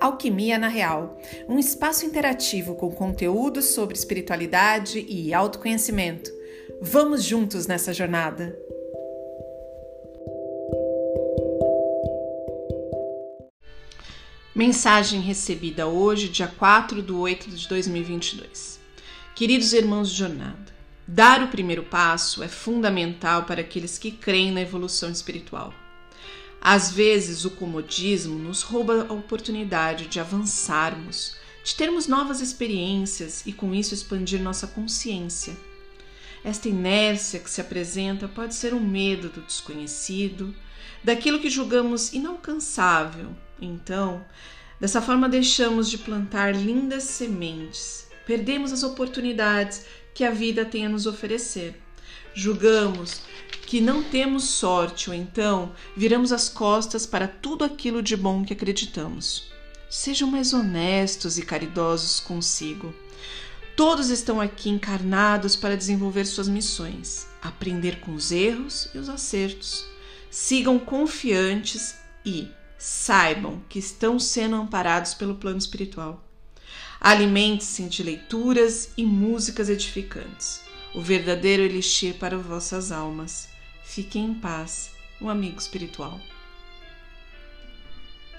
Alquimia na Real, um espaço interativo com conteúdos sobre espiritualidade e autoconhecimento. Vamos juntos nessa jornada! Mensagem recebida hoje, dia 4 de 8 de 2022. Queridos irmãos de jornada, dar o primeiro passo é fundamental para aqueles que creem na evolução espiritual. Às vezes, o comodismo nos rouba a oportunidade de avançarmos, de termos novas experiências e, com isso, expandir nossa consciência. Esta inércia que se apresenta pode ser um medo do desconhecido, daquilo que julgamos inalcançável. Então, dessa forma, deixamos de plantar lindas sementes, perdemos as oportunidades que a vida tem a nos oferecer. Julgamos que não temos sorte ou então viramos as costas para tudo aquilo de bom que acreditamos. Sejam mais honestos e caridosos consigo. Todos estão aqui encarnados para desenvolver suas missões, aprender com os erros e os acertos. Sigam confiantes e saibam que estão sendo amparados pelo plano espiritual. Alimente-se de leituras e músicas edificantes, o verdadeiro elixir para vossas almas. Fiquem em paz, um amigo espiritual.